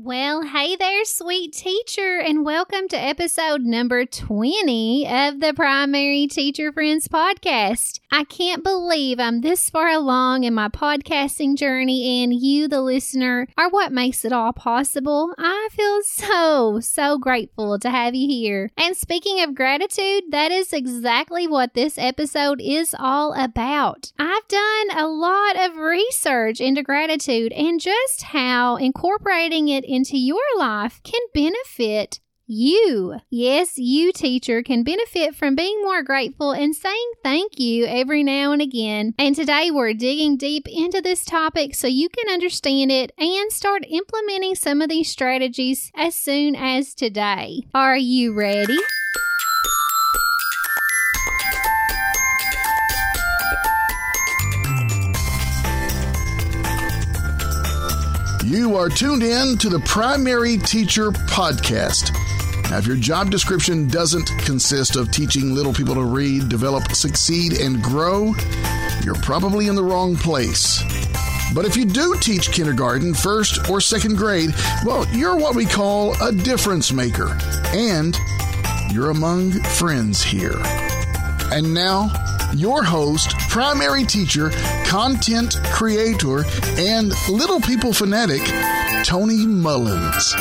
Well, hey there, sweet teacher, and welcome to episode number 20 of the Primary Teacher Friends podcast. I can't believe I'm this far along in my podcasting journey, and you, the listener, are what makes it all possible. I feel so, so grateful to have you here. And speaking of gratitude, that is exactly what this episode is all about. I've done a lot of research into gratitude and just how incorporating it into your life can benefit you. Yes, you, teacher, can benefit from being more grateful and saying thank you every now and again. And today we're digging deep into this topic so you can understand it and start implementing some of these strategies as soon as today. Are you ready? You are tuned in to the Primary Teacher Podcast. Now, if your job description doesn't consist of teaching little people to read, develop, succeed, and grow, you're probably in the wrong place. But if you do teach kindergarten, first, or second grade, well, you're what we call a difference maker. And you're among friends here. And now, your host, primary teacher, content creator, and little people fanatic, Tony Mullins.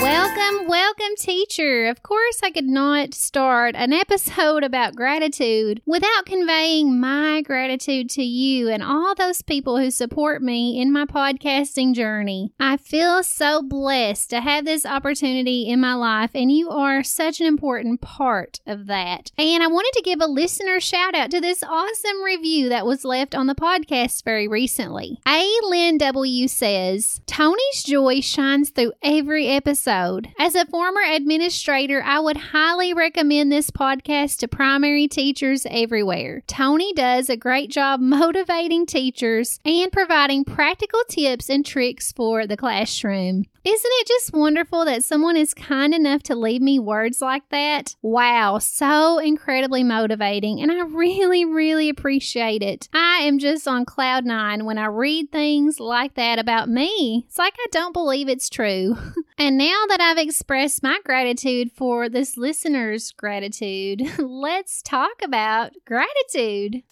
Welcome, welcome, teacher. Of course, I could not start an episode about gratitude without conveying my gratitude to you and all those people who support me in my podcasting journey. I feel so blessed to have this opportunity in my life, and you are such an important part of that. And I wanted to give a listener shout out to this awesome review that was left on the podcast very recently. A. Lynn W. says, Tony's joy shines through every episode episode. As a former administrator, I would highly recommend this podcast to primary teachers everywhere. Tony does a great job motivating teachers and providing practical tips and tricks for the classroom. Isn't it just wonderful that someone is kind enough to leave me words like that? Wow, so incredibly motivating, and I really, really appreciate it. I am just on cloud nine when I read things like that about me. It's like I don't believe it's true. and now that I've expressed my gratitude for this listener's gratitude, let's talk about gratitude.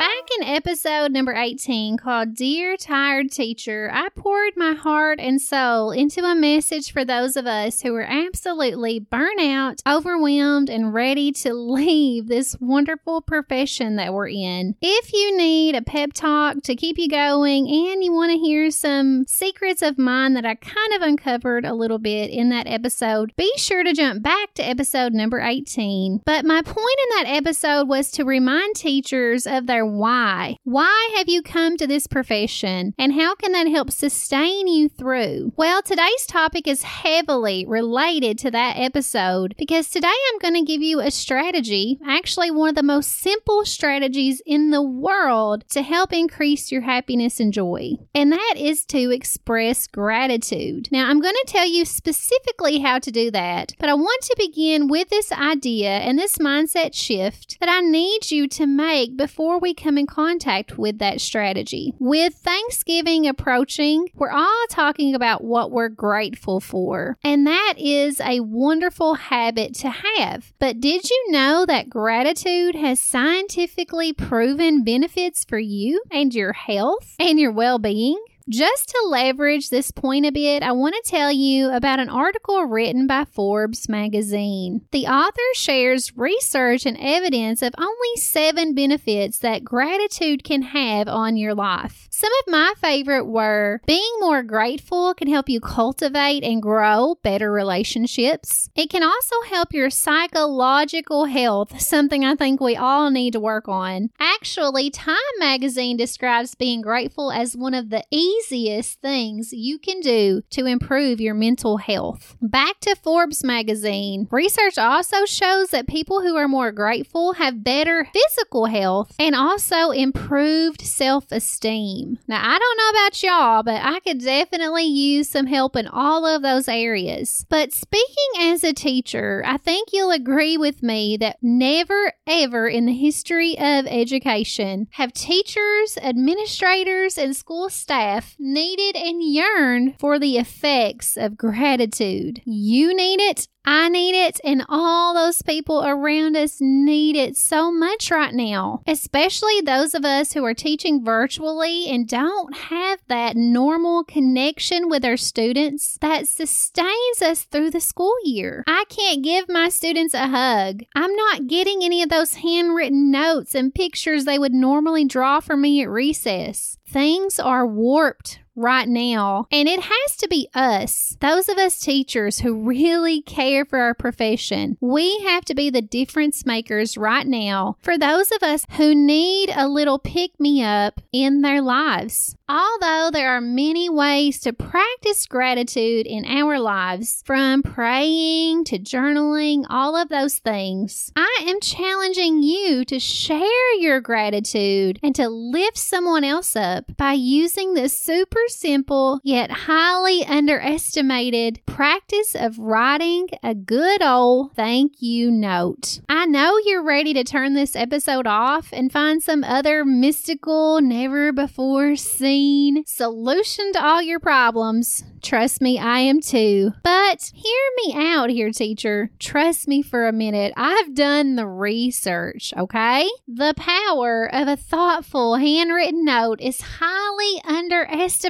Back in episode number 18 called Dear Tired Teacher, I poured my heart and soul into a message for those of us who are absolutely burnt out, overwhelmed, and ready to leave this wonderful profession that we're in. If you need a pep talk to keep you going and you want to hear some secrets of mine that I kind of uncovered a little bit in that episode, be sure to jump back to episode number 18. But my point in that episode was to remind teachers of their why. Why have you come to this profession and how can that help sustain you through? Well, today's topic is heavily related to that episode because today I'm going to give you a strategy, actually, one of the most simple strategies in the world to help increase your happiness and joy. And that is to express gratitude. Now, I'm going to tell you specifically how to do that, but I want to begin with this idea and this mindset shift that I need you to make before we come in contact with that strategy. With Thanksgiving approaching, we're all talking about what we're grateful for, and that is a wonderful habit to have. But did you know that gratitude has scientifically proven benefits for you and your health and your well being? Just to leverage this point a bit, I want to tell you about an article written by Forbes magazine. The author shares research and evidence of only seven benefits that gratitude can have on your life. Some of my favorite were being more grateful can help you cultivate and grow better relationships. It can also help your psychological health, something I think we all need to work on. Actually, Time magazine describes being grateful as one of the easiest easiest things you can do to improve your mental health. Back to Forbes magazine. Research also shows that people who are more grateful have better physical health and also improved self esteem. Now, I don't know about y'all, but I could definitely use some help in all of those areas. But speaking as a teacher, I think you'll agree with me that never ever in the history of education have teachers, administrators, and school staff needed and yearned for the effects of gratitude. You need it. I need it, and all those people around us need it so much right now, especially those of us who are teaching virtually and don't have that normal connection with our students that sustains us through the school year. I can't give my students a hug. I'm not getting any of those handwritten notes and pictures they would normally draw for me at recess. Things are warped right now. And it has to be us, those of us teachers who really care for our profession. We have to be the difference makers right now for those of us who need a little pick me up in their lives. Although there are many ways to practice gratitude in our lives, from praying to journaling, all of those things, I am challenging you to share your gratitude and to lift someone else up by using this super simple yet highly underestimated practice of writing a good old thank you note. I know you're ready to turn this episode off and find some other mystical, never before seen solution to all your problems. Trust me, I am too. But hear me out here, teacher. Trust me for a minute. I've done the research, okay? The power of a thoughtful handwritten note is highly underestimated,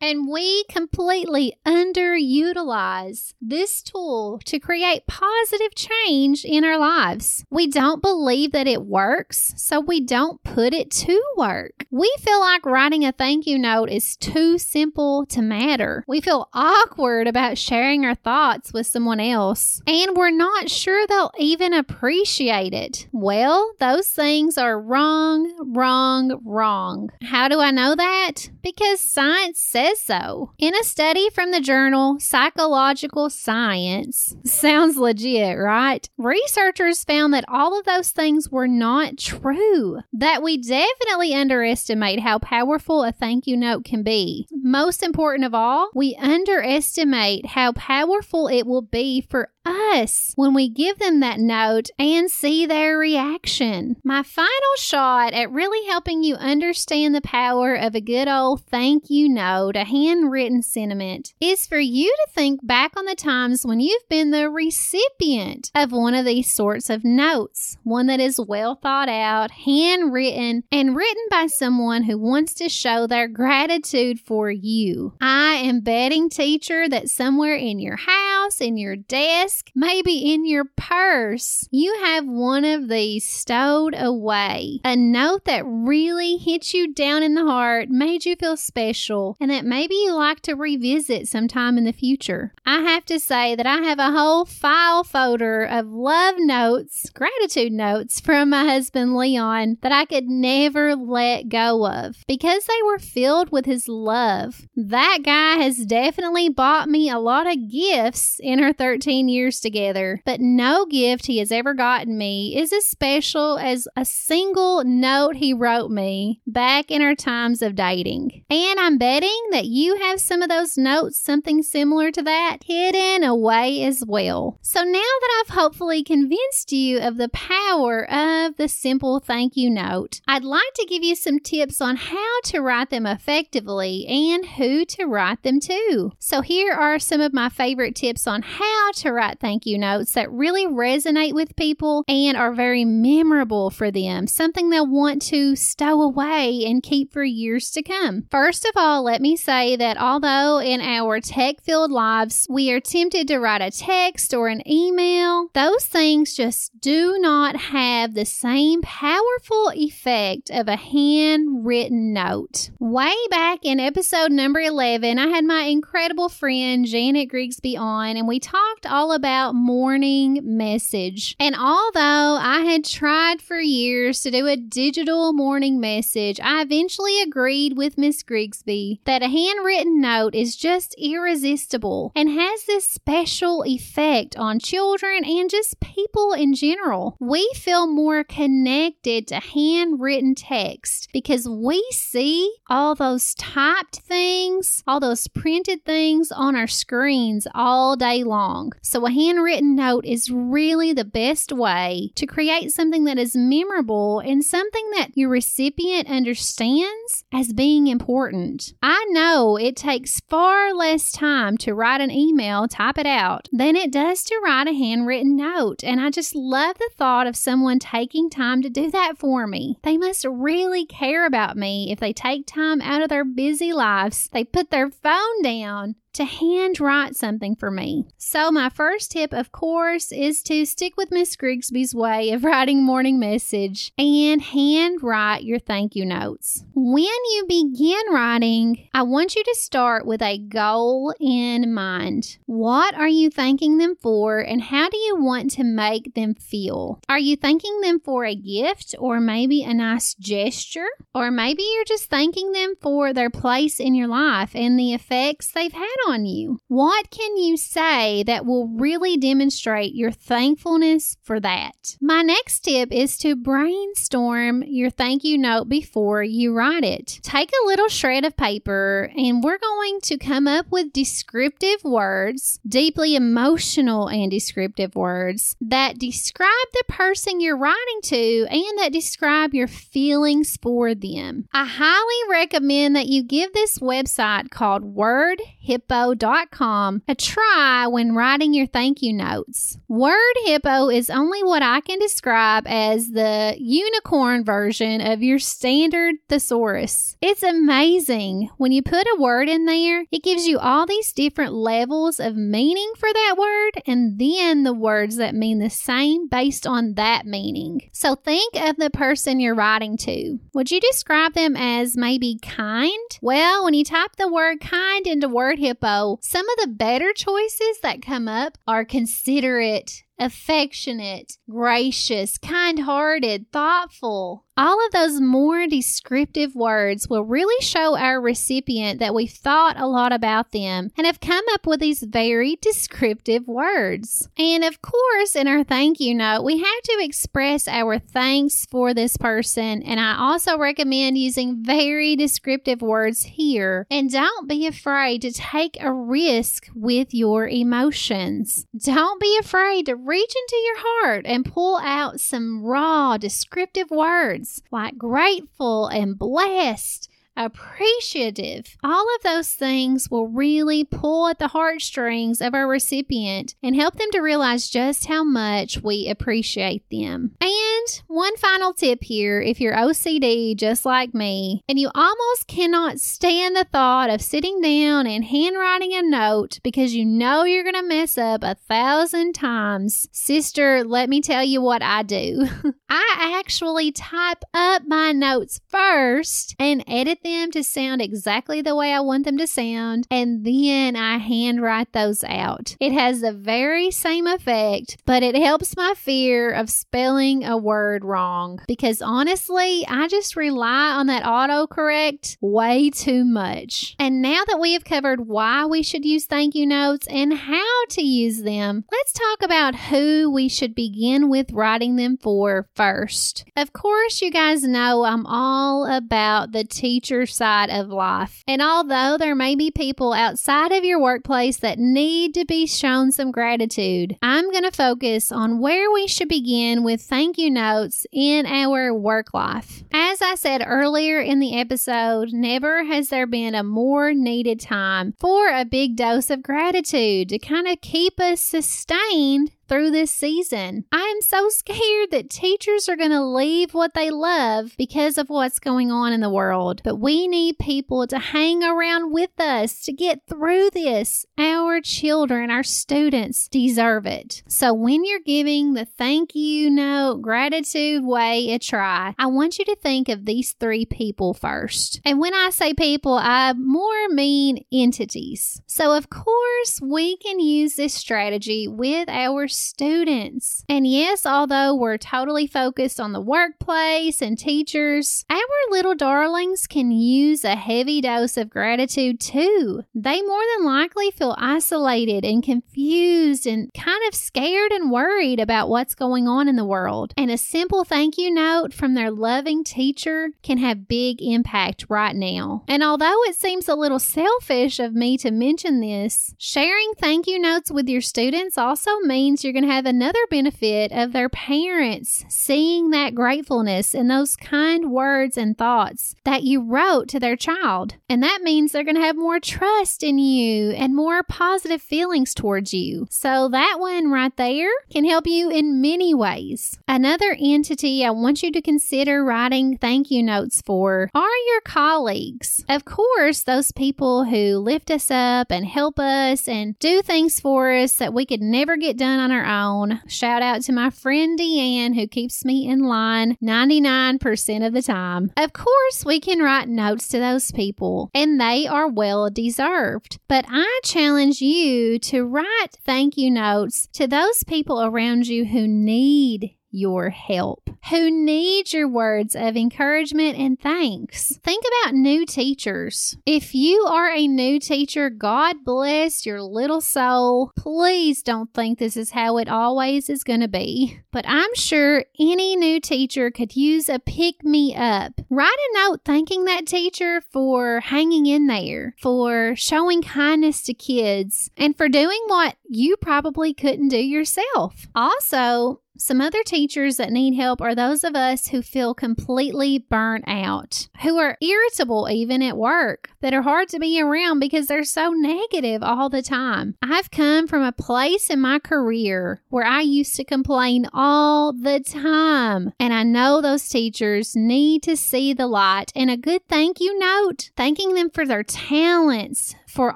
and we completely underutilize this tool to create positive change in our lives. We don't believe that it works, so we don't put it to work. We feel like writing a thank you note is too simple to matter. We feel awkward about sharing our thoughts with someone else, and we're not sure they'll even appreciate it. Well, those things are wrong, wrong, wrong. How do I know that? Because science says so. In a study from the journal Psychological Science, sounds legit, right? Researchers found that all of those things were not true, that we definitely underestimate how powerful a thank you note can be. Most important of all, we underestimate how powerful it will be for us when we give them that note and see their reaction. My final shot at really helping you understand the power of a good old thank you note, a handwritten sentiment, is for you to think back on the times when you've been the recipient of one of these sorts of notes, one that is well thought out, handwritten, and written by someone who wants to show their gratitude for you. I am betting, teacher, that somewhere in your house, in your desk, desk, maybe in your purse, you have one of these stowed away. A note that really hit you down in the heart, made you feel special, and that maybe you like to revisit sometime in the future. I have to say that I have a whole file folder of love notes, gratitude notes from my husband Leon that I could never let go of because they were filled with his love. That guy has definitely bought me a lot of gifts in our 13 years years together, but no gift he has ever gotten me is as special as a single note he wrote me back in our times of dating. And I'm betting that you have some of those notes, something similar to that, hidden away as well. So now that I've hopefully convinced you of the power of the simple thank you note, I'd like to give you some tips on how to write them effectively and who to write them to. So here are some of my favorite tips on how to write thank you notes that really resonate with people and are very memorable for them, something they'll want to stow away and keep for years to come. First of all, let me say that although in our tech filled lives we are tempted to write a text or an email, those things just do not have the same powerful effect of a handwritten note. Way back in episode number 11, I had my incredible friend Janet Grigsby on, and we talked all about morning message. And although I had tried for years to do a digital morning message, I eventually agreed with Miss Grigsby that a handwritten note is just irresistible and has this special effect on children and just people in general. We feel more connected to handwritten text because we see all those typed things, all those printed things on our screens all day long. So a handwritten note is really the best way to create something that is memorable and something that your recipient understands as being important. I know it takes far less time to write an email, type it out, than it does to write a handwritten note. And I just love the thought of someone taking time to do that for me. They must really care about me if they take time out of their busy lives, they put their phone down to handwrite something for me. So, my first tip, of course, is to stick with Miss Grigsby's way of writing morning message and handwrite your thank you notes. When you begin writing, I want you to start with a goal in mind. What are you thanking them for, and how do you want to make them feel? Are you thanking them for a gift or maybe a nice gesture? Or maybe you're just thanking them for their place in your life and the effects they've had on you. What can you say that will really demonstrate your thankfulness for that? My next tip is to brainstorm your thank you note before you write it. Take a little shred of paper and we're going to come up with descriptive words, deeply emotional and descriptive words that describe the person you're writing to and that describe your feelings for them. I highly recommend that you give this website called Word Hippo wordhippo.com a try when writing your thank you notes. Word Hippo is only what I can describe as the unicorn version of your standard thesaurus. It's amazing. When you put a word in there, it gives you all these different levels of meaning for that word and then the words that mean the same based on that meaning. So think of the person you're writing to. Would you describe them as maybe kind? Well, when you type the word kind into Word Hippo, some of the better choices that come up are considerate, affectionate, gracious, kind hearted, thoughtful. All of those more descriptive words will really show our recipient that we've thought a lot about them and have come up with these very descriptive words. And of course, in our thank you note, we have to express our thanks for this person. And I also recommend using very descriptive words here. And don't be afraid to take a risk with your emotions. Don't be afraid to reach into your heart and pull out some raw, descriptive words like grateful and blessed appreciative. All of those things will really pull at the heartstrings of our recipient and help them to realize just how much we appreciate them. And one final tip here if you're OCD just like me and you almost cannot stand the thought of sitting down and handwriting a note because you know you're going to mess up a thousand times, sister, let me tell you what I do. I actually type up my notes first and edit them to sound exactly the way I want them to sound, and then I handwrite those out. It has the very same effect, but it helps my fear of spelling a word wrong because honestly, I just rely on that autocorrect way too much. And now that we have covered why we should use thank you notes and how to use them, let's talk about who we should begin with writing them for first. Of course, you guys know I'm all about the teacher side of life. And although there may be people outside of your workplace that need to be shown some gratitude, I'm going to focus on where we should begin with thank you notes in our work life. As I said earlier in the episode, never has there been a more needed time for a big dose of gratitude to kind of keep us sustained through this season. I'm so scared that teachers are going to leave what they love because of what's going on in the world. But we need people to hang around with us to get through this. Our children, our students deserve it. So when you're giving the thank you note, gratitude way a try, I want you to think of these three people first. And when I say people, I more mean entities. So of course, we can use this strategy with our students. And yes, although we're totally focused on the workplace and teachers, our little darlings can use a heavy dose of gratitude too. They more than likely feel isolated and confused and kind of scared and worried about what's going on in the world. And a simple thank you note from their loving teacher can have big impact right now. And although it seems a little selfish of me to mention this, sharing thank you notes with your students also means you're going to have another benefit of their parents seeing that gratefulness and those kind words and thoughts that you wrote to their child. And that means they're going to have more trust in you and more positive feelings towards you. So that one right there can help you in many ways. Another entity I want you to consider writing thank you notes for are your colleagues. Of course, those people who lift us up and help us and do things for us that we could never get done on our own. Shout out to my friend Deanne who keeps me in line 99% of the time. Of course, we can write notes to those people and they are well deserved. But I challenge you to write thank you notes to those people around you who need your help, who need your words of encouragement and thanks. Think about new teachers. If you are a new teacher, God bless your little soul. Please don't think this is how it always is going to be. But I'm sure any new teacher could use a pick me up. Write a note thanking that teacher for hanging in there, for showing kindness to kids, and for doing what you probably couldn't do yourself. Also, some other teachers that need help are those of us who feel completely burnt out, who are irritable even at work, that are hard to be around because they're so negative all the time. I've come from a place in my career where I used to complain all the time, and I know those teachers need to see the light and a good thank you note, thanking them for their talents, for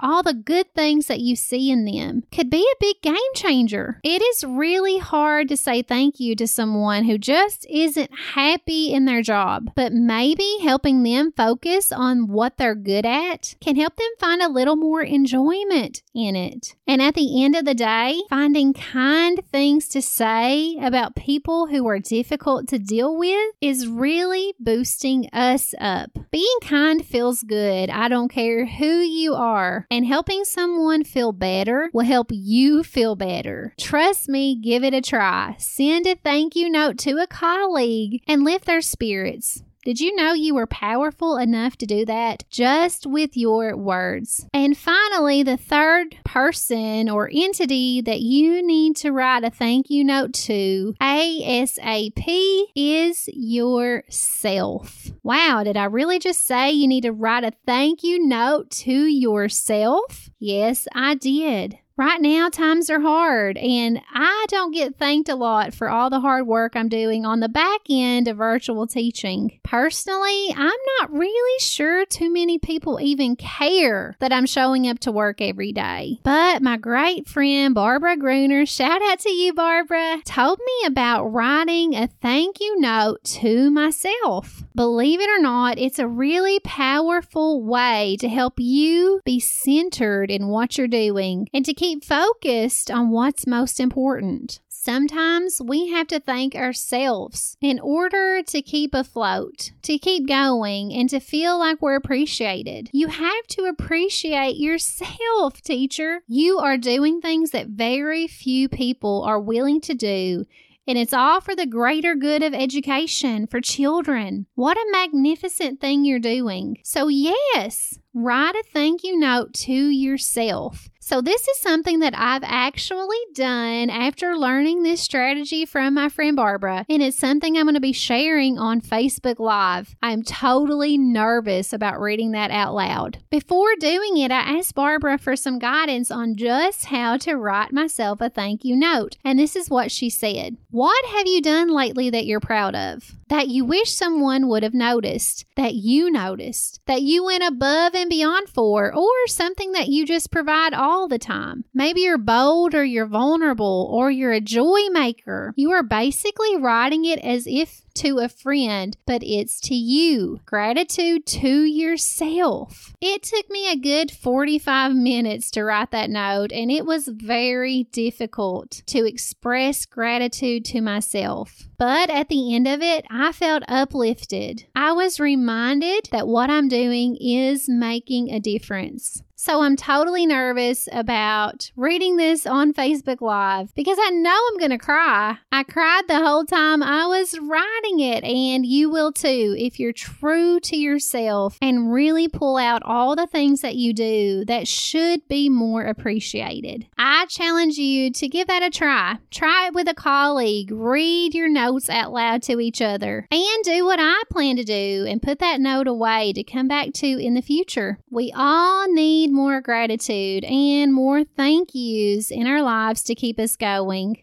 all the good things that you see in them could be a big game changer. It is really hard to say thank you to someone who just isn't happy in their job, but maybe helping them focus on what they're good at can help them find a little more enjoyment in it. And at the end of the day, finding kind things to say about people who are difficult to deal with is really boosting us up. Being kind feels good. I don't care who you are are, and helping someone feel better will help you feel better. Trust me, give it a try. Send a thank you note to a colleague and lift their spirits. Did you know you were powerful enough to do that just with your words? And finally, the third person or entity that you need to write a thank you note to ASAP is yourself. Wow, did I really just say you need to write a thank you note to yourself? Yes, I did. Right now, times are hard, and I don't get thanked a lot for all the hard work I'm doing on the back end of virtual teaching. Personally, I'm not really sure too many people even care that I'm showing up to work every day. But my great friend Barbara Gruner, shout out to you, Barbara, told me about writing a thank you note to myself. Believe it or not, it's a really powerful way to help you be centered in what you're doing and to keep focused on what's most important. Sometimes we have to thank ourselves in order to keep afloat, to keep going, and to feel like we're appreciated. You have to appreciate yourself, teacher. You are doing things that very few people are willing to do and it's all for the greater good of education for children. What a magnificent thing you're doing. So, yes, write a thank you note to yourself. So, this is something that I've actually done after learning this strategy from my friend Barbara, and it's something I'm going to be sharing on Facebook Live. I'm totally nervous about reading that out loud. Before doing it, I asked Barbara for some guidance on just how to write myself a thank you note, and this is what she said What have you done lately that you're proud of? That you wish someone would have noticed, that you noticed, that you went above and beyond for, or something that you just provide all all the time. Maybe you're bold or you're vulnerable or you're a joy maker. You are basically writing it as if to a friend, but it's to you. Gratitude to yourself. It took me a good 45 minutes to write that note, and it was very difficult to express gratitude to myself. But at the end of it, I felt uplifted. I was reminded that what I'm doing is making a difference. So I'm totally nervous about reading this on Facebook Live because I know I'm going to cry. I cried the whole time I was writing it, and you will too if you're true to yourself and really pull out all the things that you do that should be more appreciated. I challenge you to give that a try. Try it with a colleague, read your notes out loud to each other, and do what I plan to do and put that note away to come back to in the future. We all need more gratitude and more thank yous in our lives to keep us going.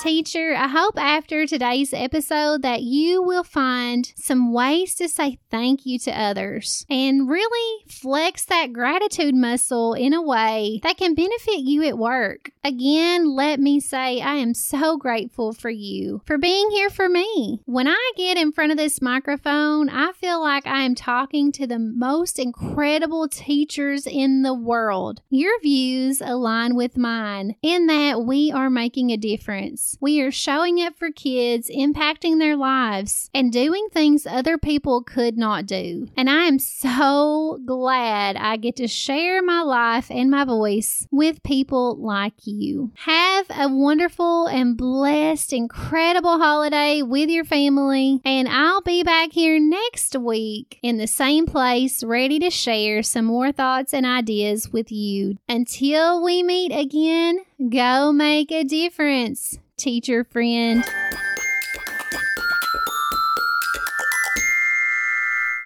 Teacher, I hope after today's episode that you will find some ways to say thank you to others and really flex that gratitude muscle in a way that can benefit you at work. Again, let me say I am so grateful for you for being here for me. When I get in front of this microphone, I feel like I am talking to the most incredible teachers in the world. Your views align with mine in that we are making a difference. We are showing up for kids, impacting their lives, and doing things other people could not do. And I am so glad I get to share my life and my voice with people like you. Have a wonderful and blessed, incredible holiday with your family, and I'll be back here next week in the same place, ready to share some more thoughts and ideas with you. Until we meet again, go make a difference teacher friend.